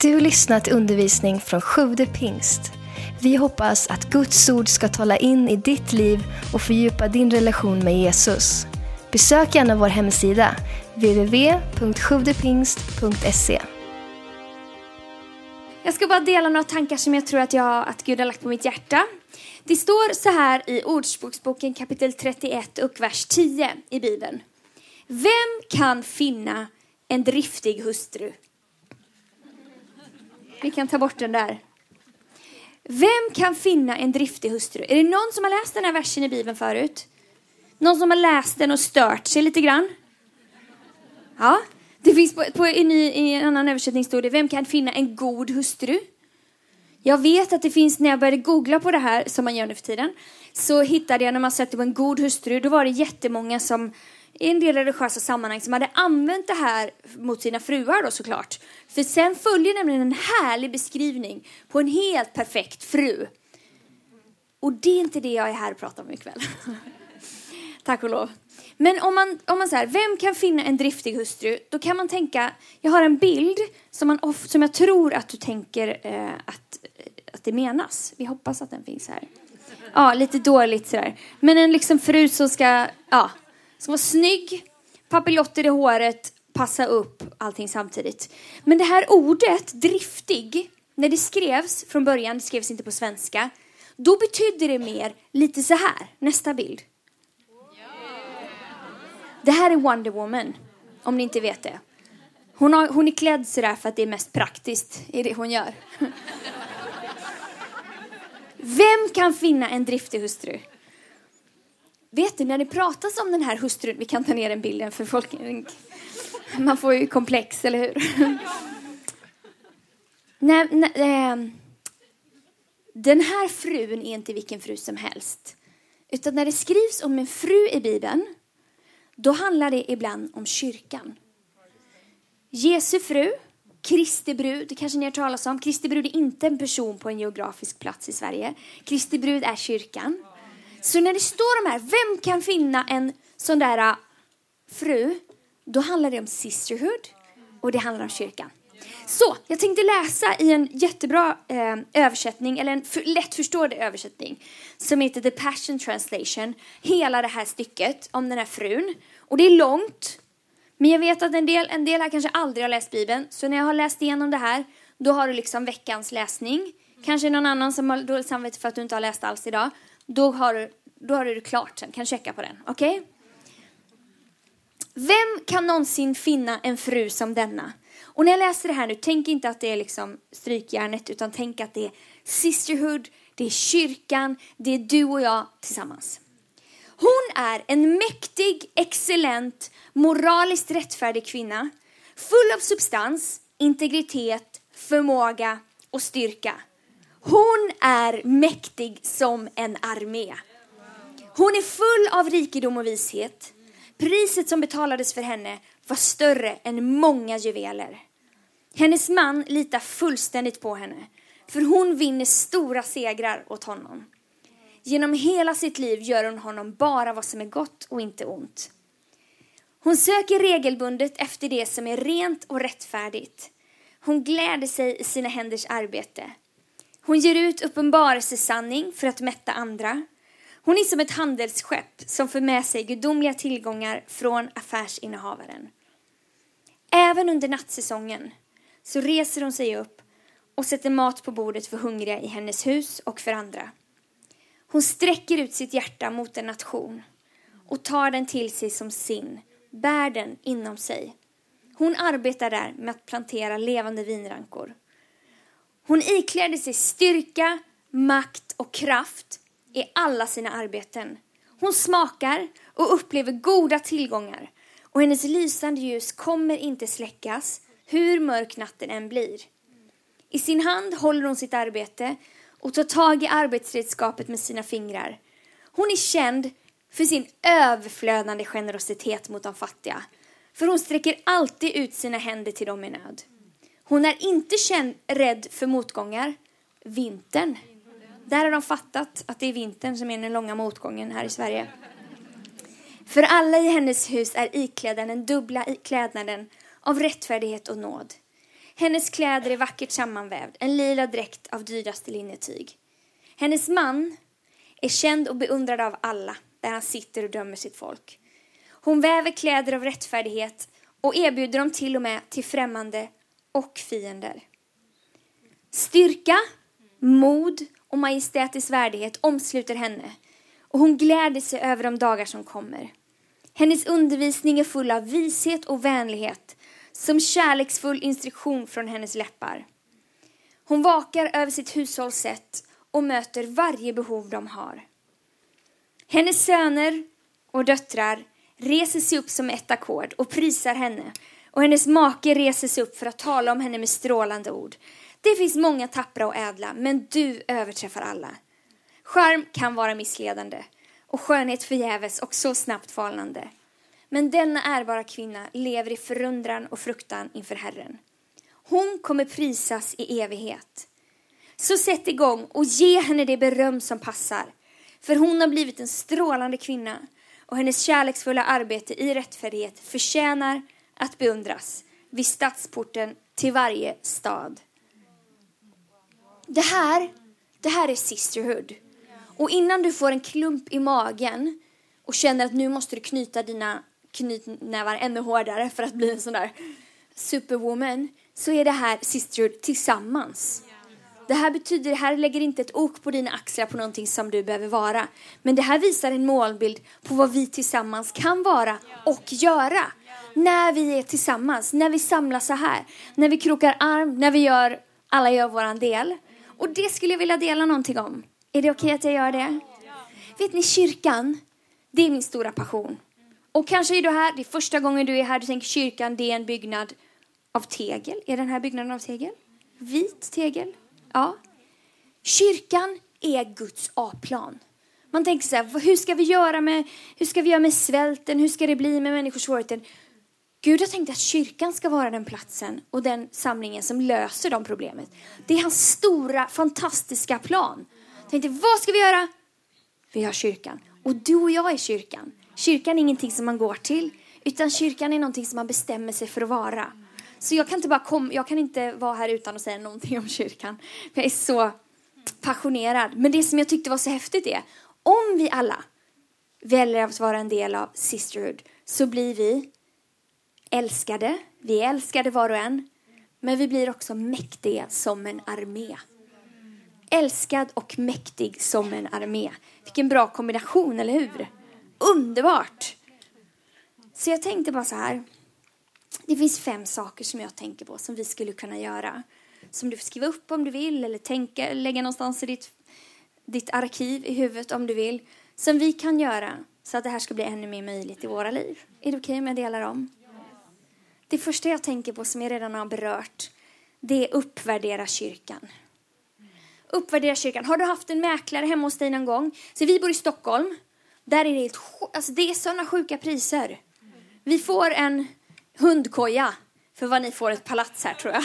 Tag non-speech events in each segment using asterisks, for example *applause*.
Du lyssnat till undervisning från Sjude pingst. Vi hoppas att Guds ord ska tala in i ditt liv och fördjupa din relation med Jesus. Besök gärna vår hemsida, www.sjuvdepingst.se. Jag ska bara dela några tankar som jag tror att, jag, att Gud har lagt på mitt hjärta. Det står så här i Ordspråksboken kapitel 31 och vers 10 i Bibeln. Vem kan finna en driftig hustru? Vi kan ta bort den där. Vem kan finna en driftig hustru? Är det någon som har läst den här versen i Bibeln förut? Någon som har läst den och stört sig lite grann? Ja, det finns på, på i, i en annan översättning står det, vem kan finna en god hustru? Jag vet att det finns, när jag började googla på det här, som man gör nu för tiden, så hittade jag när man sökte på en god hustru, då var det jättemånga som i en del religiösa sammanhang som hade använt det här mot sina fruar då såklart. För sen följer nämligen en härlig beskrivning på en helt perfekt fru. Och det är inte det jag är här och pratar om ikväll. *laughs* Tack och lov. Men om man, om man säger, vem kan finna en driftig hustru? Då kan man tänka, jag har en bild som, man of, som jag tror att du tänker eh, att, eh, att det menas. Vi hoppas att den finns här. Ja, lite dåligt sådär. Men en liksom fru som ska, ja, som var snygg, papiljotter i håret, passa upp allting samtidigt. Men det här ordet, driftig, när det skrevs från början, det skrevs inte på svenska, då betydde det mer lite så här. Nästa bild. Det här är Wonder Woman, om ni inte vet det. Hon, har, hon är klädd sådär för att det är mest praktiskt i det hon gör. *laughs* Vem kan finna en driftig hustru? Vet du, när det pratas om den här hustrun, vi kan ta ner den bilden för folk, man får ju komplex, eller hur? nej, nej, eh, den här frun är inte vilken fru som helst. Utan när det skrivs om en fru i Bibeln, då handlar det ibland om kyrkan. Jesu fru, Kristi brud, kanske ni har talat om. Kristi brud är inte en person på en geografisk plats i Sverige. Kristi brud är kyrkan. Så när det står de här, vem kan finna en sån där äh, fru? Då handlar det om sisterhood och det handlar om kyrkan. Så, jag tänkte läsa i en jättebra eh, översättning, eller en för, lättförståelig översättning, som heter The Passion Translation, hela det här stycket om den här frun. Och det är långt, men jag vet att en del, en del här kanske aldrig har läst Bibeln, så när jag har läst igenom det här, då har du liksom veckans läsning. Kanske någon annan som har dåligt samvete för att du inte har läst alls idag. Då har du, då har du det klart sen, kan checka på den. Okej? Okay? Vem kan någonsin finna en fru som denna? Och när jag läser det här nu, tänk inte att det är liksom strykjärnet, utan tänk att det är sisterhood, det är kyrkan, det är du och jag tillsammans. Hon är en mäktig, excellent, moraliskt rättfärdig kvinna, full av substans, integritet, förmåga och styrka. Hon är mäktig som en armé. Hon är full av rikedom och vishet. Priset som betalades för henne var större än många juveler. Hennes man litar fullständigt på henne, för hon vinner stora segrar åt honom. Genom hela sitt liv gör hon honom bara vad som är gott och inte ont. Hon söker regelbundet efter det som är rent och rättfärdigt. Hon gläder sig i sina händers arbete. Hon ger ut uppenbarelsesanning för att mätta andra. Hon är som ett handelsskepp som för med sig gudomliga tillgångar från affärsinnehavaren. Även under nattsäsongen så reser hon sig upp och sätter mat på bordet för hungriga i hennes hus och för andra. Hon sträcker ut sitt hjärta mot en nation och tar den till sig som sin, bär den inom sig. Hon arbetar där med att plantera levande vinrankor. Hon ikläder sig styrka, makt och kraft i alla sina arbeten. Hon smakar och upplever goda tillgångar och hennes lysande ljus kommer inte släckas hur mörk natten än blir. I sin hand håller hon sitt arbete och tar tag i arbetsredskapet med sina fingrar. Hon är känd för sin överflödande generositet mot de fattiga. För hon sträcker alltid ut sina händer till dem i nöd. Hon är inte känd, rädd för motgångar. Vintern. Där har de fattat att det är vintern som är den långa motgången här i Sverige. För alla i hennes hus är iklädda den dubbla klädnaden av rättfärdighet och nåd. Hennes kläder är vackert sammanvävd, en lila dräkt av dyraste linnetyg. Hennes man är känd och beundrad av alla, där han sitter och dömer sitt folk. Hon väver kläder av rättfärdighet och erbjuder dem till och med till främmande och fiender. Styrka, mod och majestätisk värdighet omsluter henne och hon gläder sig över de dagar som kommer. Hennes undervisning är full av vishet och vänlighet som kärleksfull instruktion från hennes läppar. Hon vakar över sitt hushålls sätt och möter varje behov de har. Hennes söner och döttrar reser sig upp som ett ackord och prisar henne och hennes make reser sig upp för att tala om henne med strålande ord. Det finns många tappra och ädla, men du överträffar alla. Charm kan vara missledande och skönhet förgäves och så snabbt falnande. Men denna ärbara kvinna lever i förundran och fruktan inför Herren. Hon kommer prisas i evighet. Så sätt igång och ge henne det beröm som passar. För hon har blivit en strålande kvinna och hennes kärleksfulla arbete i rättfärdighet förtjänar att beundras vid stadsporten till varje stad. Det här, det här är sisterhood. Och innan du får en klump i magen och känner att nu måste du knyta dina knytnävar ännu hårdare för att bli en sån där superwoman, så är det här sisterhood tillsammans. Det här betyder, det här lägger inte ett ok på dina axlar på någonting som du behöver vara. Men det här visar en målbild på vad vi tillsammans kan vara och göra. När vi är tillsammans, när vi samlas så här, när vi krokar arm, när vi gör, alla gör våran del. Och det skulle jag vilja dela någonting om. Är det okej okay att jag gör det? Vet ni, kyrkan, det är min stora passion. Och kanske är du här, det är första gången du är här, du tänker kyrkan, det är en byggnad av tegel. Är den här byggnaden av tegel? Vit tegel? Ja. Kyrkan är Guds A-plan. Man tänker så här, hur ska vi göra med, hur ska vi göra med svälten? Hur ska det bli med människors svårigheter? Gud har tänkt att kyrkan ska vara den platsen och den samlingen som löser de problemen. Det är hans stora, fantastiska plan. Tänkte, vad ska vi göra? Vi har kyrkan. Och du och jag är kyrkan. Kyrkan är ingenting som man går till, utan kyrkan är någonting som man bestämmer sig för att vara. Så jag kan inte bara komma, jag kan inte vara här utan att säga någonting om kyrkan. Jag är så passionerad. Men det som jag tyckte var så häftigt är, om vi alla väljer att vara en del av Sisterhood så blir vi älskade. Vi är älskade var och en. Men vi blir också mäktiga som en armé. Älskad och mäktig som en armé. Vilken bra kombination, eller hur? Underbart! Så jag tänkte bara så här. Det finns fem saker som jag tänker på som vi skulle kunna göra. Som du får skriva upp om du vill eller tänka, lägga någonstans i ditt, ditt arkiv i huvudet om du vill. Som vi kan göra så att det här ska bli ännu mer möjligt i våra liv. Är det okej okay om jag delar dem? Det första jag tänker på som jag redan har berört, det är uppvärdera kyrkan. Uppvärdera kyrkan. Har du haft en mäklare hemma hos dig någon gång? Så vi bor i Stockholm. Där är det, helt, alltså det är sådana sjuka priser. Vi får en hundkoja för vad ni får ett palats här tror jag.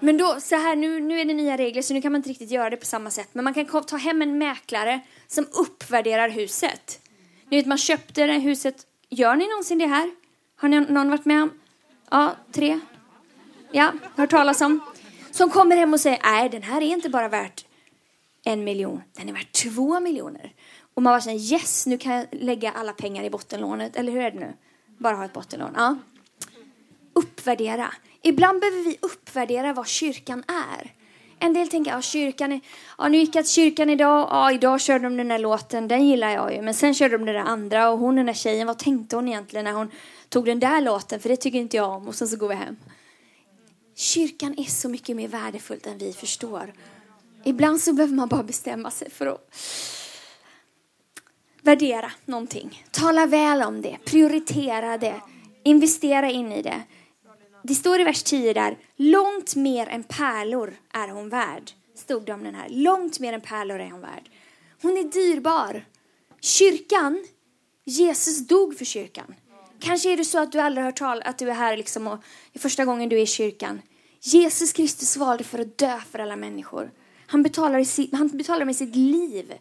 Men då, så här, nu, nu är det nya regler så nu kan man inte riktigt göra det på samma sätt. Men man kan ta hem en mäklare som uppvärderar huset. Ni vet, man köpte det huset. Gör ni någonsin det här? Har ni, någon varit med om? Ja, tre. Ja, hört talas om. Som kommer hem och säger, nej den här är inte bara värt en miljon, den är värt två miljoner. Och man bara säger yes, nu kan jag lägga alla pengar i bottenlånet. Eller hur är det nu? Bara ha ett bottenlån. Ja. Uppvärdera. Ibland behöver vi uppvärdera vad kyrkan är. En del tänker, ja kyrkan är, ja nu gick jag till kyrkan idag, ja idag körde de den där låten, den gillar jag ju. Men sen körde de den där andra och hon den där tjejen, vad tänkte hon egentligen när hon tog den där låten? För det tycker inte jag om och sen så går vi hem. Kyrkan är så mycket mer värdefullt än vi förstår. Ibland så behöver man bara bestämma sig för att värdera någonting. Tala väl om det, prioritera det, investera in i det. Det står i vers 10 där, långt mer än pärlor är hon värd. Stod det om den här. Långt mer än pärlor är hon värd. Hon är dyrbar. Kyrkan, Jesus dog för kyrkan. Kanske är det så att du aldrig har hört talas att du är här liksom och första gången du är i kyrkan. Jesus Kristus valde för att dö för alla människor. Han betalar, han betalar med sitt liv,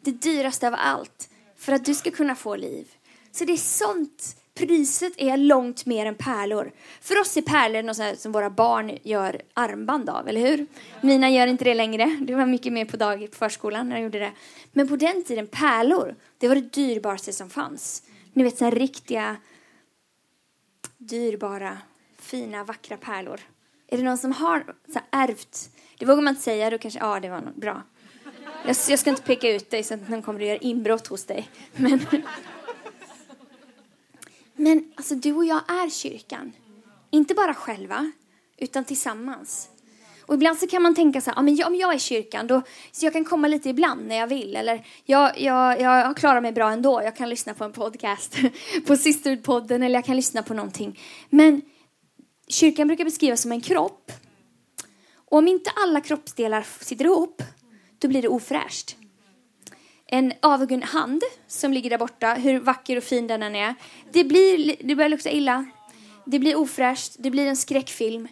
det dyraste av allt för att du ska kunna få liv. Så det är sånt priset är långt mer än pärlor. För oss är pärlor något sånt som våra barn gör armband av, eller hur? Mina gör inte det längre. Det var mycket mer på dag på förskolan när jag gjorde det. Men på den tiden, pärlor, det var det dyrbaraste som fanns. Ni vet, sådana riktiga dyrbara, fina, vackra pärlor. Är det någon som har så ärvt? Det vågar man inte säga, då kanske, ja det var bra. Jag, jag ska inte peka ut dig så att någon kommer att göra inbrott hos dig. Men, men alltså du och jag är kyrkan. Inte bara själva, utan tillsammans. Och ibland så kan man tänka så här, ah, men om jag är kyrkan, då, så jag kan komma lite ibland när jag vill. Eller jag, jag, jag klarar mig bra ändå, jag kan lyssna på en podcast, *laughs* på Sisterhood-podden, eller jag kan lyssna på någonting. Men kyrkan brukar beskrivas som en kropp. Och om inte alla kroppsdelar sitter ihop, då blir det ofräscht. En avhuggen hand som ligger där borta, hur vacker och fin den än är, det, blir, det börjar lukta illa. Det blir ofräscht, det blir en skräckfilm.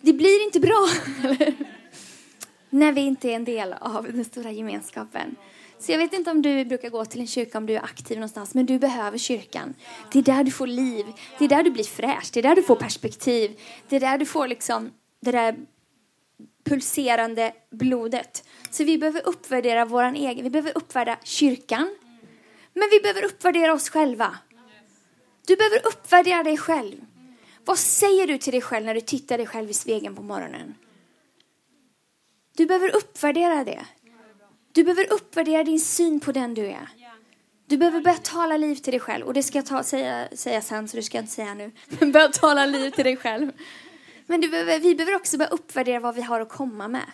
Det blir inte bra, *laughs* När vi inte är en del av den stora gemenskapen. Så jag vet inte om du brukar gå till en kyrka om du är aktiv någonstans, men du behöver kyrkan. Det är där du får liv, det är där du blir fräsch, det är där du får perspektiv, det är där du får liksom det där pulserande blodet. Så vi behöver uppvärdera våran egen, vi behöver uppvärdera kyrkan, men vi behöver uppvärdera oss själva. Du behöver uppvärdera dig själv. Vad säger du till dig själv när du tittar dig själv i spegeln på morgonen? Du behöver uppvärdera det. Du behöver uppvärdera din syn på den du är. Du behöver börja tala liv till dig själv. Och det ska jag ta, säga, säga sen, så det ska jag inte säga nu. *laughs* Men börja tala liv till dig själv. Men du behöver, vi behöver också börja uppvärdera vad vi har att komma med.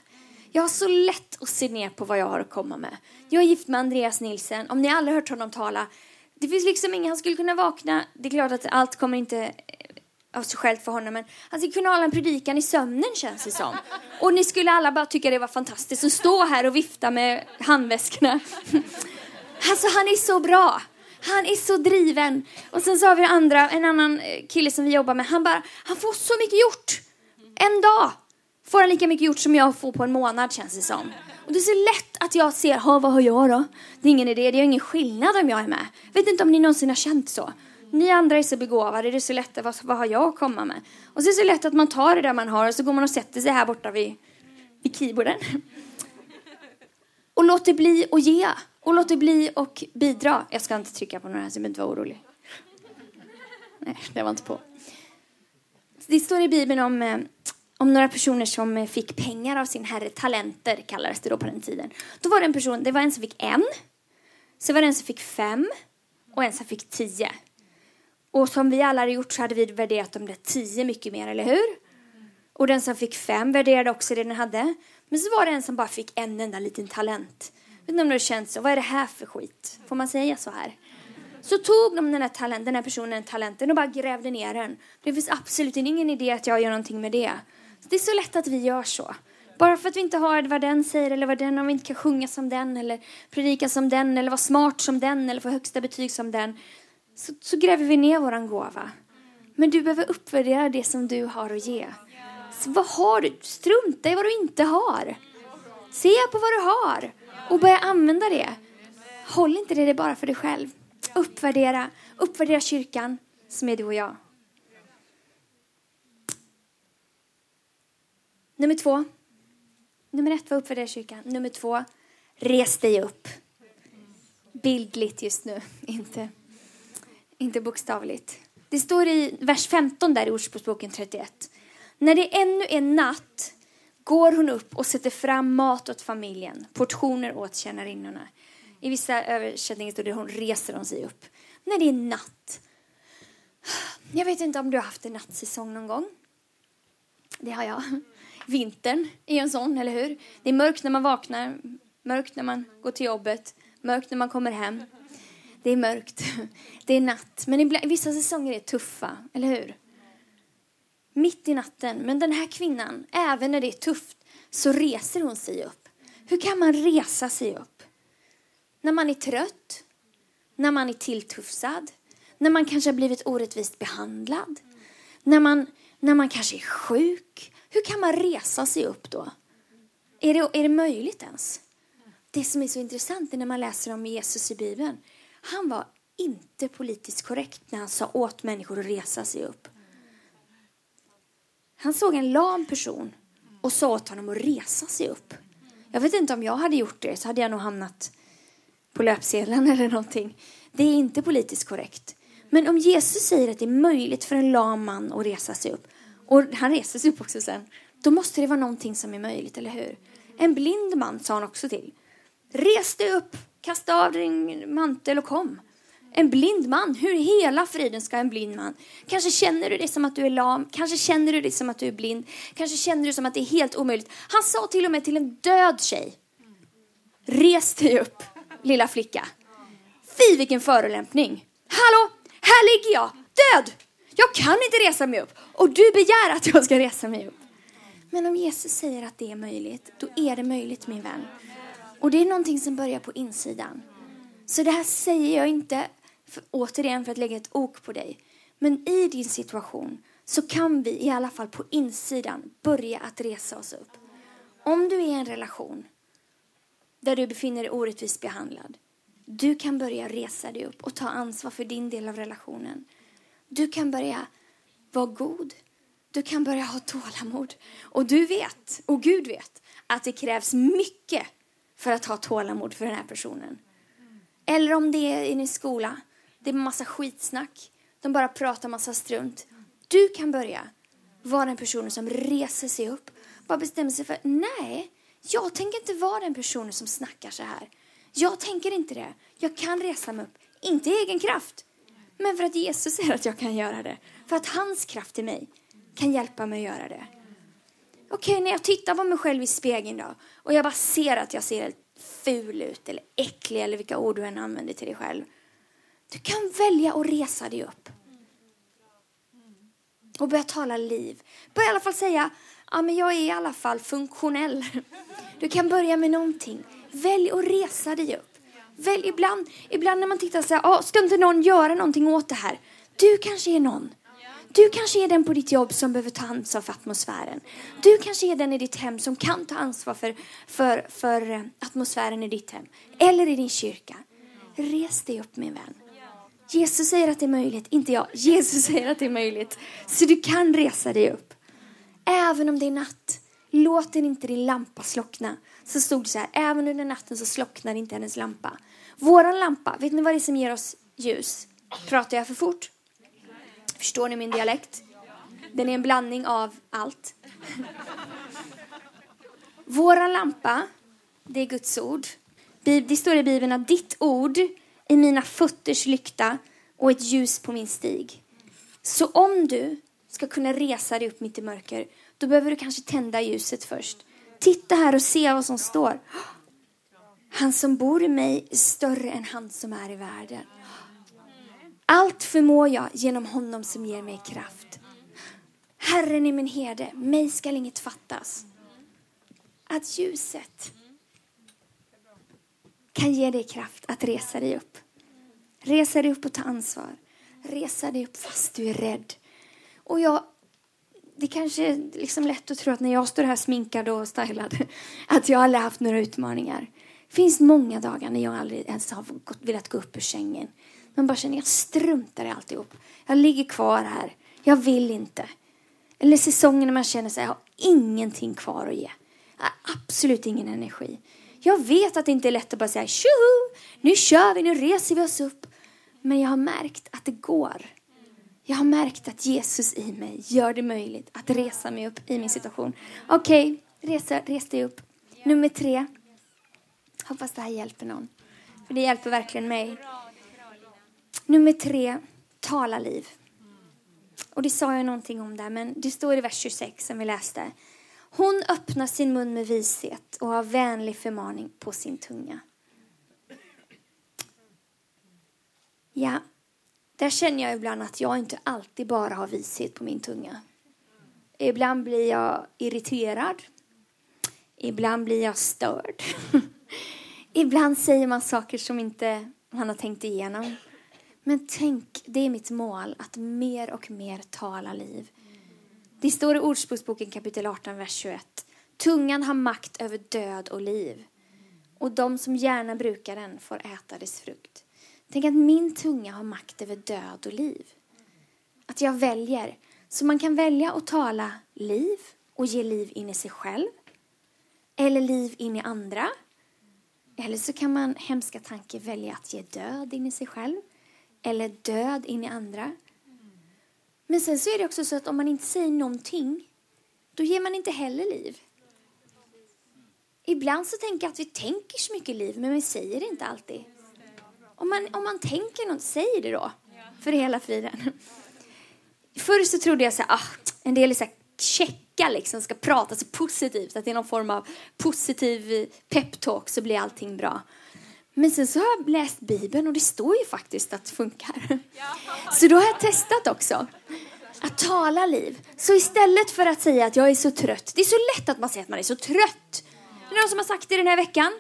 Jag har så lätt att se ner på vad jag har att komma med. Jag är gift med Andreas Nilsen. Om ni aldrig hört honom tala, det finns liksom ingen, han skulle kunna vakna. Det är klart att allt kommer inte av sig själv för honom, men han skulle kunna hålla en predikan i sömnen känns det som. Och ni skulle alla bara tycka det var fantastiskt att stå här och vifta med handväskorna. *laughs* Alltså han är så bra. Han är så driven. Och sen så har vi andra, en annan eh, kille som vi jobbar med. Han bara, han får så mycket gjort. En dag får han lika mycket gjort som jag får på en månad känns det som. Och det är så lätt att jag ser, ha vad har jag då? Det är ingen idé, det gör ingen skillnad om jag är med. Vet inte om ni någonsin har känt så. Ni andra är så begåvade, det är så lätt, vad, vad har jag att komma med? Och så är det så lätt att man tar det där man har och så går man och sätter sig här borta vid, vid keyboarden. Och låter bli att ge. Och låter bli att bidra. Jag ska inte trycka på några här så jag inte vara orolig. Nej, det var inte på. Det står i Bibeln om, eh, om några personer som fick pengar av sin herre. Talenter kallades det då på den tiden. Då var det en person, det var en som fick en. Så var det en som fick fem. Och en som fick tio. Och som vi alla hade gjort så hade vi värderat de där tio mycket mer, eller hur? Och den som fick fem värderade också det den hade. Men så var det en som bara fick en enda liten talent. Vet inte om det känns så. Vad är det här för skit? Får man säga så här? Så tog de den här, talent, den här personen talenten och bara grävde ner den. Det finns absolut ingen idé att jag gör någonting med det. Så det är så lätt att vi gör så. Bara för att vi inte har vad den säger eller vad den, om vi inte kan sjunga som den eller predika som den eller vara smart som den eller få högsta betyg som den så, så gräver vi ner våran gåva. Men du behöver uppvärdera det som du har att ge. Så vad har du? Strunta i vad du inte har. Se på vad du har och börja använda det. Håll inte det bara för dig själv. Uppvärdera, uppvärdera kyrkan som är du och jag. Nummer två. Nummer ett var uppvärdera kyrkan. Nummer två, res dig upp. Bildligt just nu, *laughs* inte inte bokstavligt. Det står i vers 15 där i Ordspråksboken 31. När det ännu är natt går hon upp och sätter fram mat åt familjen, portioner åt tjänarinnorna. I vissa översättningar står det hon reser hon sig upp. När det är natt. Jag vet inte om du har haft en nattsäsong någon gång. Det har jag. Vintern är en sån, eller hur? Det är mörkt när man vaknar, mörkt när man går till jobbet, mörkt när man kommer hem. Det är mörkt. Det är natt. Men ibland, vissa säsonger är tuffa, eller hur? Mitt i natten. Men den här kvinnan, även när det är tufft, så reser hon sig upp. Hur kan man resa sig upp? När man är trött? När man är tilltufsad? När man kanske har blivit orättvist behandlad? När man, när man kanske är sjuk? Hur kan man resa sig upp då? Är det, är det möjligt ens? Det som är så intressant är när man läser om Jesus i Bibeln. Han var inte politiskt korrekt när han sa åt människor att resa sig upp. Han såg en lam person och sa åt honom att resa sig upp. Jag vet inte om jag hade gjort det så hade jag nog hamnat på löpsedeln *laughs* eller någonting. Det är inte politiskt korrekt. Men om Jesus säger att det är möjligt för en lam man att resa sig upp och han reser sig upp också sen, då måste det vara någonting som är möjligt, eller hur? En blind man sa han också till. Res dig upp, kasta av din mantel och kom. En blind man, hur i hela friden ska en blind man? Kanske känner du dig som att du är lam, kanske känner du dig som att du är blind, kanske känner du som att det är helt omöjligt. Han sa till och med till en död tjej. Res dig upp, lilla flicka. Fy vilken förolämpning. Hallå, här ligger jag, död. Jag kan inte resa mig upp och du begär att jag ska resa mig upp. Men om Jesus säger att det är möjligt, då är det möjligt min vän. Och det är någonting som börjar på insidan. Så det här säger jag inte för, återigen för att lägga ett ok på dig. Men i din situation så kan vi i alla fall på insidan börja att resa oss upp. Om du är i en relation där du befinner dig orättvist behandlad. Du kan börja resa dig upp och ta ansvar för din del av relationen. Du kan börja vara god. Du kan börja ha tålamod. Och du vet, och Gud vet, att det krävs mycket för att ha tålamod för den här personen. Eller om det är i din skola. Det är massa skitsnack. De bara pratar massa strunt. Du kan börja vara den personen som reser sig upp. Bara bestämmer sig för, nej, jag tänker inte vara den personen som snackar så här. Jag tänker inte det. Jag kan resa mig upp. Inte i egen kraft. Men för att Jesus säger att jag kan göra det. För att hans kraft i mig kan hjälpa mig att göra det. Okej, okay, när jag tittar på mig själv i spegeln då och jag bara ser att jag ser ful ut eller äcklig eller vilka ord du än använder till dig själv. Du kan välja att resa dig upp. Och börja tala liv. Börja i alla fall säga, ja men jag är i alla fall funktionell. Du kan börja med någonting. Välj att resa dig upp. Välj ibland, ibland när man tittar så här, ska inte någon göra någonting åt det här? Du kanske är någon. Du kanske är den på ditt jobb som behöver ta ansvar för atmosfären. Du kanske är den i ditt hem som kan ta ansvar för, för, för eh, atmosfären i ditt hem. Eller i din kyrka. Res dig upp min vän. Jesus säger att det är möjligt, inte jag. Jesus säger att det är möjligt. Så du kan resa dig upp. Även om det är natt. Låt inte din lampa slockna. Så stod det så här, även under natten så slocknar inte hennes lampa. Våran lampa, vet ni vad det är som ger oss ljus? Pratar jag för fort? Förstår ni min dialekt? Den är en blandning av allt. Våran lampa, det är Guds ord. Det står i Bibeln att ditt ord är mina fötters lykta och ett ljus på min stig. Så om du ska kunna resa dig upp mitt i mörker, då behöver du kanske tända ljuset först. Titta här och se vad som står. Han som bor i mig är större än han som är i världen. Allt förmår jag genom honom som ger mig kraft. Herren är min herde, mig skall inget fattas. Att ljuset kan ge dig kraft att resa dig upp. Resa dig upp och ta ansvar. Resa dig upp fast du är rädd. Och jag, det kanske är liksom lätt att tro att när jag står här sminkad och stylad att jag aldrig haft några utmaningar. Det finns många dagar när jag aldrig ens har velat gå upp ur sängen. Man bara känner, jag struntar i alltihop. Jag ligger kvar här. Jag vill inte. Eller säsongen när man känner sig, jag har ingenting kvar att ge. Jag har absolut ingen energi. Jag vet att det inte är lätt att bara säga tjoho, nu kör vi, nu reser vi oss upp. Men jag har märkt att det går. Jag har märkt att Jesus i mig gör det möjligt att resa mig upp i min situation. Okej, okay, res, res dig upp. Nummer tre. Hoppas det här hjälper någon. För det hjälper verkligen mig. Nummer tre, tala liv. Och det sa jag någonting om där, men det står i vers 26 som vi läste. Hon öppnar sin mun med vishet och har vänlig förmaning på sin tunga. Ja, där känner jag ibland att jag inte alltid bara har vishet på min tunga. Ibland blir jag irriterad. Ibland blir jag störd. *laughs* ibland säger man saker som inte man har tänkt igenom. Men tänk, det är mitt mål att mer och mer tala liv. Det står i Ordspråksboken kapitel 18, vers 21. Tungan har makt över död och liv. Och de som gärna brukar den får äta dess frukt. Tänk att min tunga har makt över död och liv. Att jag väljer. Så man kan välja att tala liv och ge liv in i sig själv. Eller liv in i andra. Eller så kan man, hemska tanke, välja att ge död in i sig själv. Eller död in i andra. Men sen så är det också så att om man inte säger någonting, då ger man inte heller liv. Ibland så tänker jag att vi tänker så mycket liv, men vi säger det inte alltid. Om man, om man tänker något, säg det då. För hela friden. Förr så trodde jag så här, ah, en del är så här checka liksom, ska prata så positivt, att det är någon form av positiv peptalk så blir allting bra. Men sen så har jag läst Bibeln och det står ju faktiskt att det funkar. Så då har jag testat också. Att tala liv. Så istället för att säga att jag är så trött. Det är så lätt att man säger att man är så trött. Är det någon som har sagt det den här veckan?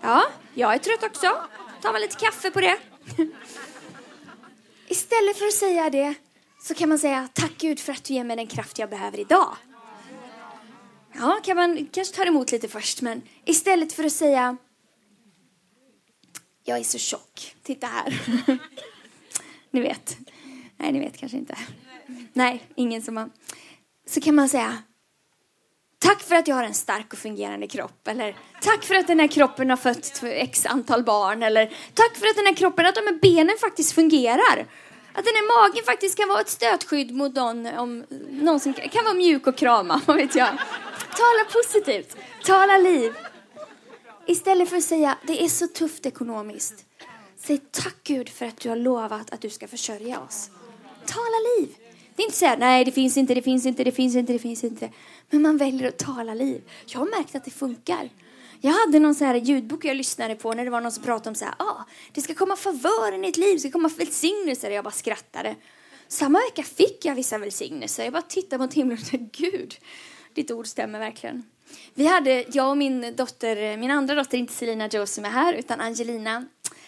Ja, jag är trött också. Tar man lite kaffe på det. *laughs* Istället för att säga det så kan man säga tack Gud för att du ger mig den kraft jag behöver idag. Ja, kan man kanske ta emot lite först, men istället för att säga jag är så tjock, titta här. *laughs* ni vet. Nej, ni vet kanske inte. Nej, ingen som har... Så kan man säga Tack för att jag har en stark och fungerande kropp. Eller tack för att den här kroppen har fött x antal barn. Eller tack för att den här kroppen, att de här benen faktiskt fungerar. Att den här magen faktiskt kan vara ett stötskydd mot någon, om, någon som kan vara mjuk och krama, *laughs* vad vet jag. Tala positivt, tala liv. Istället för att säga, det är så tufft ekonomiskt. Säg tack Gud för att du har lovat att du ska försörja oss. Tala liv. Det är inte så här, nej det finns inte, det finns inte, det finns inte, det finns inte. Men man väljer att tala liv. Jag har märkt att det funkar. Jag hade någon så här ljudbok jag lyssnade på när det var någon som pratade om så här, ah, det ska komma favör i ditt liv, det ska komma välsignelser. Jag bara skrattade. Samma vecka fick jag vissa välsignelser. Jag bara tittade mot himlen och tänkte, Gud, ditt ord stämmer verkligen. Vi hade, jag och min dotter, eh, min andra dotter, inte Selina Joe som är här, utan Angelina.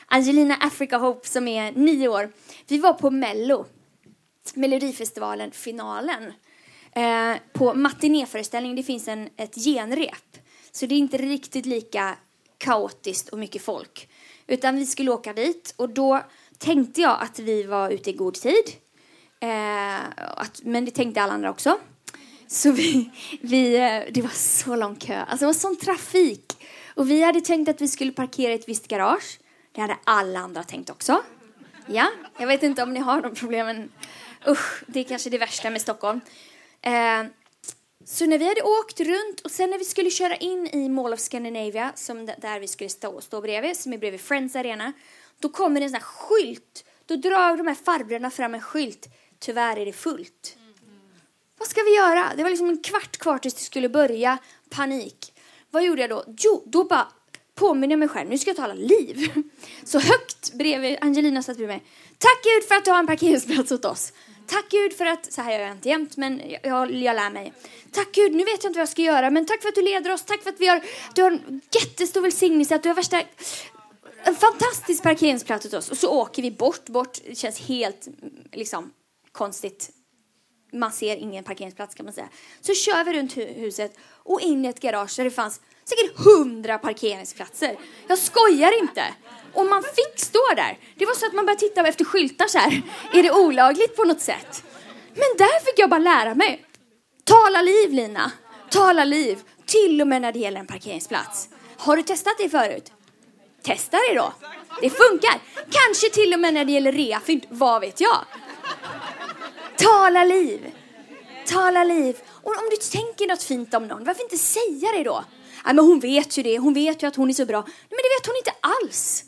Angelina Africa Hope som är nio år. Vi var på Mello, Melodifestivalen, finalen. Eh, på matinéföreställningen, det finns en, ett genrep. Så det är inte riktigt lika kaotiskt och mycket folk. Utan vi skulle åka dit och då tänkte jag att vi var ute i god tid. Eh, att, men det tänkte alla andra också. Så vi, vi, eh, det var så lång kö. Alltså det var sån trafik. Och vi hade tänkt att vi skulle parkera i ett visst garage. Det hade alla andra tänkt också. Ja, jag vet inte om ni har de problemen. Usch, det är kanske det värsta med Stockholm. Eh, så när vi hade åkt runt och sen när vi skulle köra in i Mall of Scandinavia, som där vi skulle stå, stå bredvid, som är bredvid Friends Arena, då kommer det en sån här skylt. Då drar de här farbröderna fram en skylt. Tyvärr är det fullt. Vad ska vi göra? Det var liksom en kvart kvar tills det skulle börja. Panik. Vad gjorde jag då? Jo, då bara påminner jag mig själv, nu ska jag tala liv. *laughs* Så högt bredvid, Angelina satt bredvid mig. Tack Gud för att du har en parkeringsplats åt oss. Tack Gud för att, så här gör jag inte jämt, men jag, jag lär mig. Tack Gud, nu vet jag inte vad jag ska göra, men tack för att du leder oss. Tack för att vi har, du har en jättestor välsignelse, att du har värsta en fantastisk parkeringsplats åt oss. Och så åker vi bort, bort. Det känns helt liksom konstigt. Man ser ingen parkeringsplats kan man säga. Så kör vi runt huset och in i ett garage där det fanns säkert hundra parkeringsplatser. Jag skojar inte. Och man fick stå där. Det var så att man började titta efter skyltar så här. Är det olagligt på något sätt? Men där fick jag bara lära mig. Tala liv Lina. Tala liv. Till och med när det gäller en parkeringsplats. Har du testat det förut? Testa det då. Det funkar. Kanske till och med när det gäller reafynd. Vad vet jag? Tala liv. Tala liv. Och om du tänker något fint om någon, varför inte säga det då? Nej, men hon vet ju det. Hon vet ju att hon är så bra. Men det vet hon inte alls.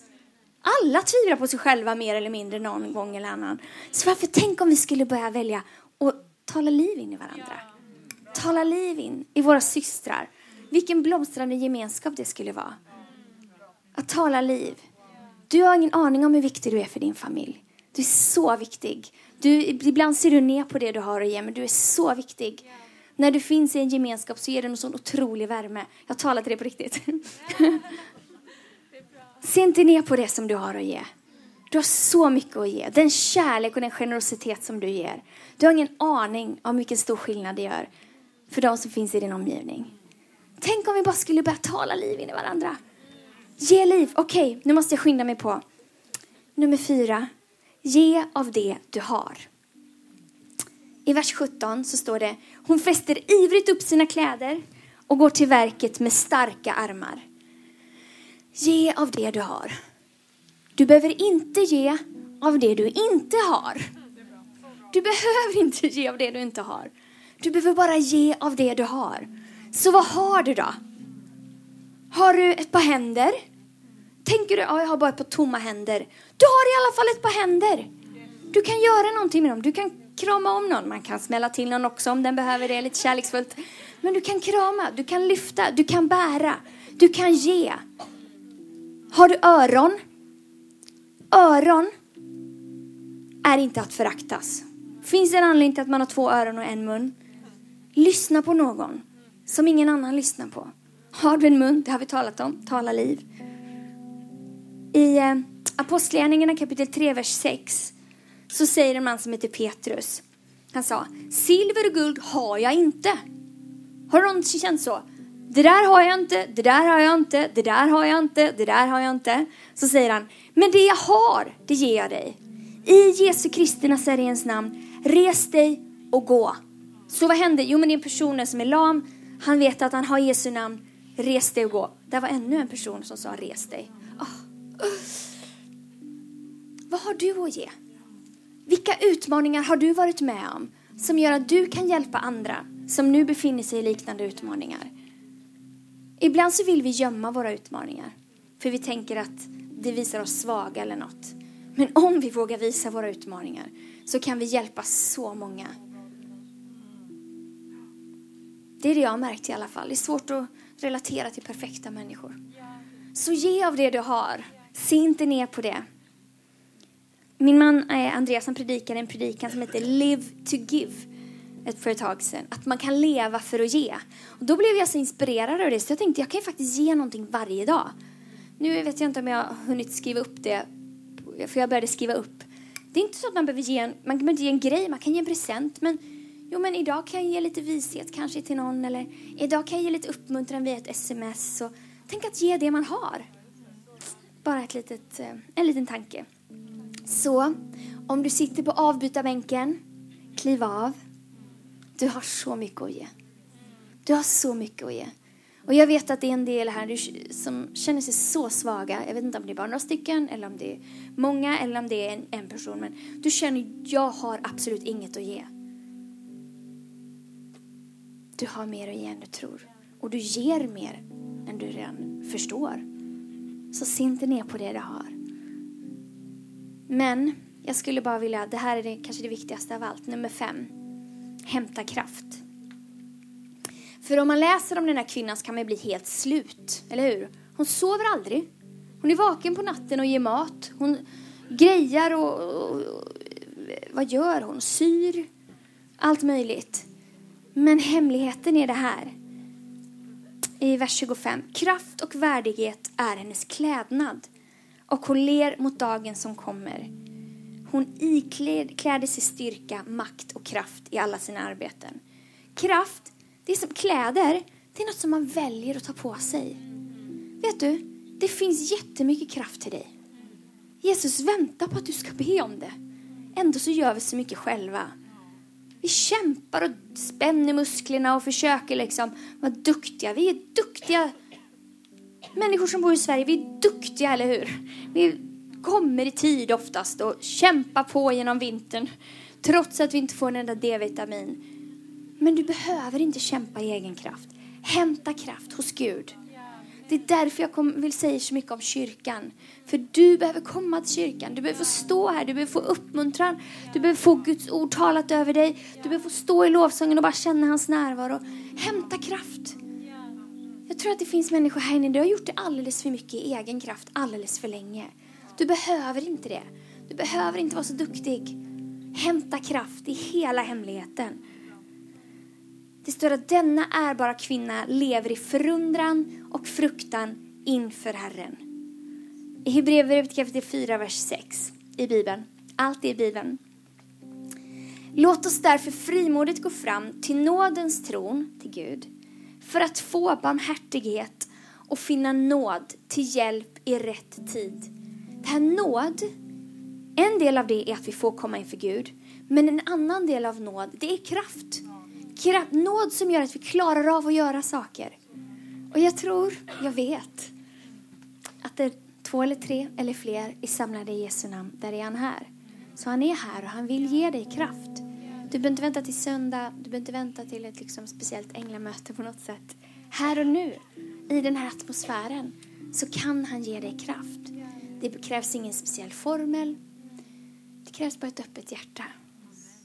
Alla tvivlar på sig själva mer eller mindre någon gång eller annan. Så varför tänk om vi skulle börja välja att tala liv in i varandra? Tala liv in i våra systrar. Vilken blomstrande gemenskap det skulle vara. Att tala liv. Du har ingen aning om hur viktig du är för din familj. Du är så viktig. Du, ibland ser du ner på det du har att ge, men du är så viktig. När du finns i en gemenskap så ger det en sån otrolig värme. Jag talar till det på riktigt. *laughs* Se inte ner på det som du har att ge. Du har så mycket att ge. Den kärlek och den generositet som du ger. Du har ingen aning om vilken stor skillnad det gör för de som finns i din omgivning. Tänk om vi bara skulle börja tala liv in i varandra. Ge liv. Okej, okay, nu måste jag skynda mig på. Nummer fyra. Ge av det du har. I vers 17 så står det, hon fäster ivrigt upp sina kläder och går till verket med starka armar. Ge av det du har. Du behöver inte ge av det du inte har. Du behöver inte ge av det du inte har. Du behöver bara ge av det du har. Så vad har du då? Har du ett par händer? Tänker du, ja, jag har bara ett par tomma händer. Du har i alla fall ett par händer. Du kan göra någonting med dem. Du kan krama om någon. Man kan smälla till någon också om den behöver det lite kärleksfullt. Men du kan krama, du kan lyfta, du kan bära, du kan ge. Har du öron? Öron är inte att föraktas. Finns det en anledning till att man har två öron och en mun? Lyssna på någon som ingen annan lyssnar på. Har du en mun, det har vi talat om, tala liv. I eh, Apostlagärningarna kapitel 3, vers 6 så säger en man som heter Petrus. Han sa, silver och guld har jag inte. Har du någon känt så? Det där har jag inte, det där har jag inte, det där har jag inte, det där har jag inte. Så säger han, men det jag har, det ger jag dig. I Jesu Kristi Nazarens namn, res dig och gå. Så vad händer? Jo, men det är en person som är lam. Han vet att han har Jesu namn. Res dig och gå. Det var ännu en person som sa res dig har du att ge? Vilka utmaningar har du varit med om som gör att du kan hjälpa andra som nu befinner sig i liknande utmaningar? Ibland så vill vi gömma våra utmaningar för vi tänker att det visar oss svaga eller något. Men om vi vågar visa våra utmaningar så kan vi hjälpa så många. Det är det jag har märkt i alla fall. Det är svårt att relatera till perfekta människor. Så ge av det du har. Se inte ner på det. Min man eh, Andreas han predikade en predikan som heter Live to give ett för ett tag sedan. Att man kan leva för att ge. Och då blev jag så inspirerad av det så jag tänkte jag kan ju faktiskt ge någonting varje dag. Nu vet jag inte om jag har hunnit skriva upp det, för jag började skriva upp. Det är inte så att man behöver ge en, man kan ge en grej, man kan ge en present. Men jo, men idag kan jag ge lite vishet kanske till någon eller idag kan jag ge lite uppmuntran via ett sms. Och, tänk att ge det man har. Bara ett litet, eh, en liten tanke. Så, om du sitter på avbytarbänken, kliv av. Du har så mycket att ge. Du har så mycket att ge. Och jag vet att det är en del här som känner sig så svaga. Jag vet inte om det är bara några stycken eller om det är många eller om det är en, en person. Men du känner, jag har absolut inget att ge. Du har mer att ge än du tror. Och du ger mer än du redan förstår. Så se inte ner på det du har. Men jag skulle bara vilja, det här är det, kanske det viktigaste av allt, nummer fem. Hämta kraft. För om man läser om den här kvinnan så kan man bli helt slut, eller hur? Hon sover aldrig. Hon är vaken på natten och ger mat. Hon grejar och, och, och vad gör hon? Syr. Allt möjligt. Men hemligheten är det här. I vers 25. Kraft och värdighet är hennes klädnad och hon ler mot dagen som kommer. Hon ikläder sig styrka, makt och kraft i alla sina arbeten. Kraft, det är som kläder, det är något som man väljer att ta på sig. Vet du, det finns jättemycket kraft till dig. Jesus väntar på att du ska be om det. Ändå så gör vi så mycket själva. Vi kämpar och spänner musklerna och försöker liksom vara duktiga. Vi är duktiga människor som bor i Sverige, vi är duktiga, eller hur? Vi kommer i tid oftast och kämpar på genom vintern trots att vi inte får en enda D-vitamin. Men du behöver inte kämpa i egen kraft. Hämta kraft hos Gud. Det är därför jag kom, vill säga så mycket om kyrkan. För du behöver komma till kyrkan. Du behöver få stå här. Du behöver få uppmuntran. Du behöver få Guds ord talat över dig. Du behöver få stå i lovsången och bara känna hans närvaro. Hämta kraft. Jag tror att det finns människor här inne, du har gjort det alldeles för mycket i egen kraft, alldeles för länge. Du behöver inte det. Du behöver inte vara så duktig. Hämta kraft i hela hemligheten. Det står att denna ärbara kvinna lever i förundran och fruktan inför Herren. I Hebreerbrevet kapitel 4, vers 6 i Bibeln. Allt är i Bibeln. Låt oss därför frimodigt gå fram till nådens tron, till Gud, för att få barmhärtighet och finna nåd till hjälp i rätt tid. Det här nåd, En del av det är att vi får komma inför Gud. Men en annan del av nåd, det är kraft. kraft. Nåd som gör att vi klarar av att göra saker. Och jag tror, jag vet, att det är två eller tre eller fler är samlade i Jesu namn, där är han här. Så han är här och han vill ge dig kraft. Du behöver inte vänta till söndag, du behöver inte vänta till ett liksom speciellt änglamöte på något sätt. Här och nu, i den här atmosfären, så kan han ge dig kraft. Det krävs ingen speciell formel. Det krävs bara ett öppet hjärta.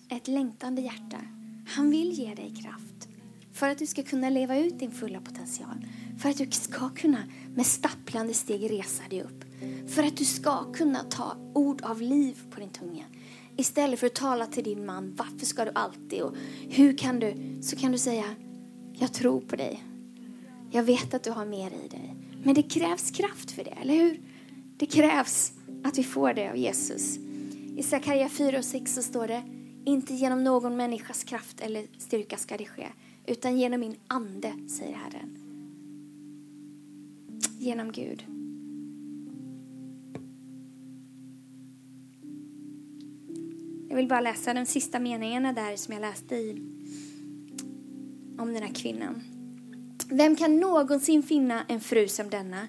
Ett längtande hjärta. Han vill ge dig kraft. För att du ska kunna leva ut din fulla potential. För att du ska kunna med stapplande steg resa dig upp. För att du ska kunna ta ord av liv på din tunga. Istället för att tala till din man, varför ska du alltid och hur kan du? Så kan du säga, jag tror på dig. Jag vet att du har mer i dig. Men det krävs kraft för det, eller hur? Det krävs att vi får det av Jesus. I Sakarja 4 och 6 så står det, inte genom någon människas kraft eller styrka ska det ske, utan genom min ande, säger Herren. Genom Gud. Jag vill bara läsa de sista meningarna där som jag läste i om den här kvinnan. Vem kan någonsin finna en fru som denna?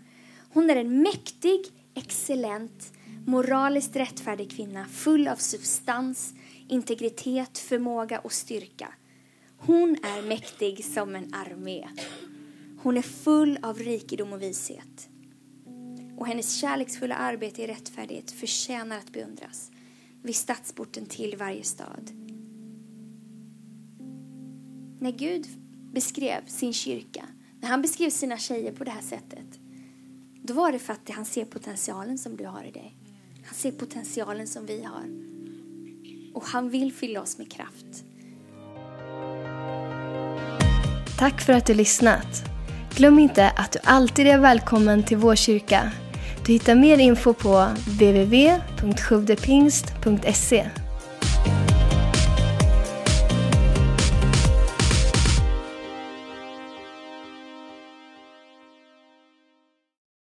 Hon är en mäktig, excellent, moraliskt rättfärdig kvinna full av substans, integritet, förmåga och styrka. Hon är mäktig som en armé. Hon är full av rikedom och vishet. Och hennes kärleksfulla arbete i rättfärdighet förtjänar att beundras vid stadsporten till varje stad. När Gud beskrev sin kyrka, när han beskrev sina tjejer på det här sättet, då var det för att han ser potentialen som du har i dig. Han ser potentialen som vi har. Och han vill fylla oss med kraft. Tack för att du lyssnat. Glöm inte att du alltid är välkommen till vår kyrka. Du hittar mer info på www.sjuvdepingst.se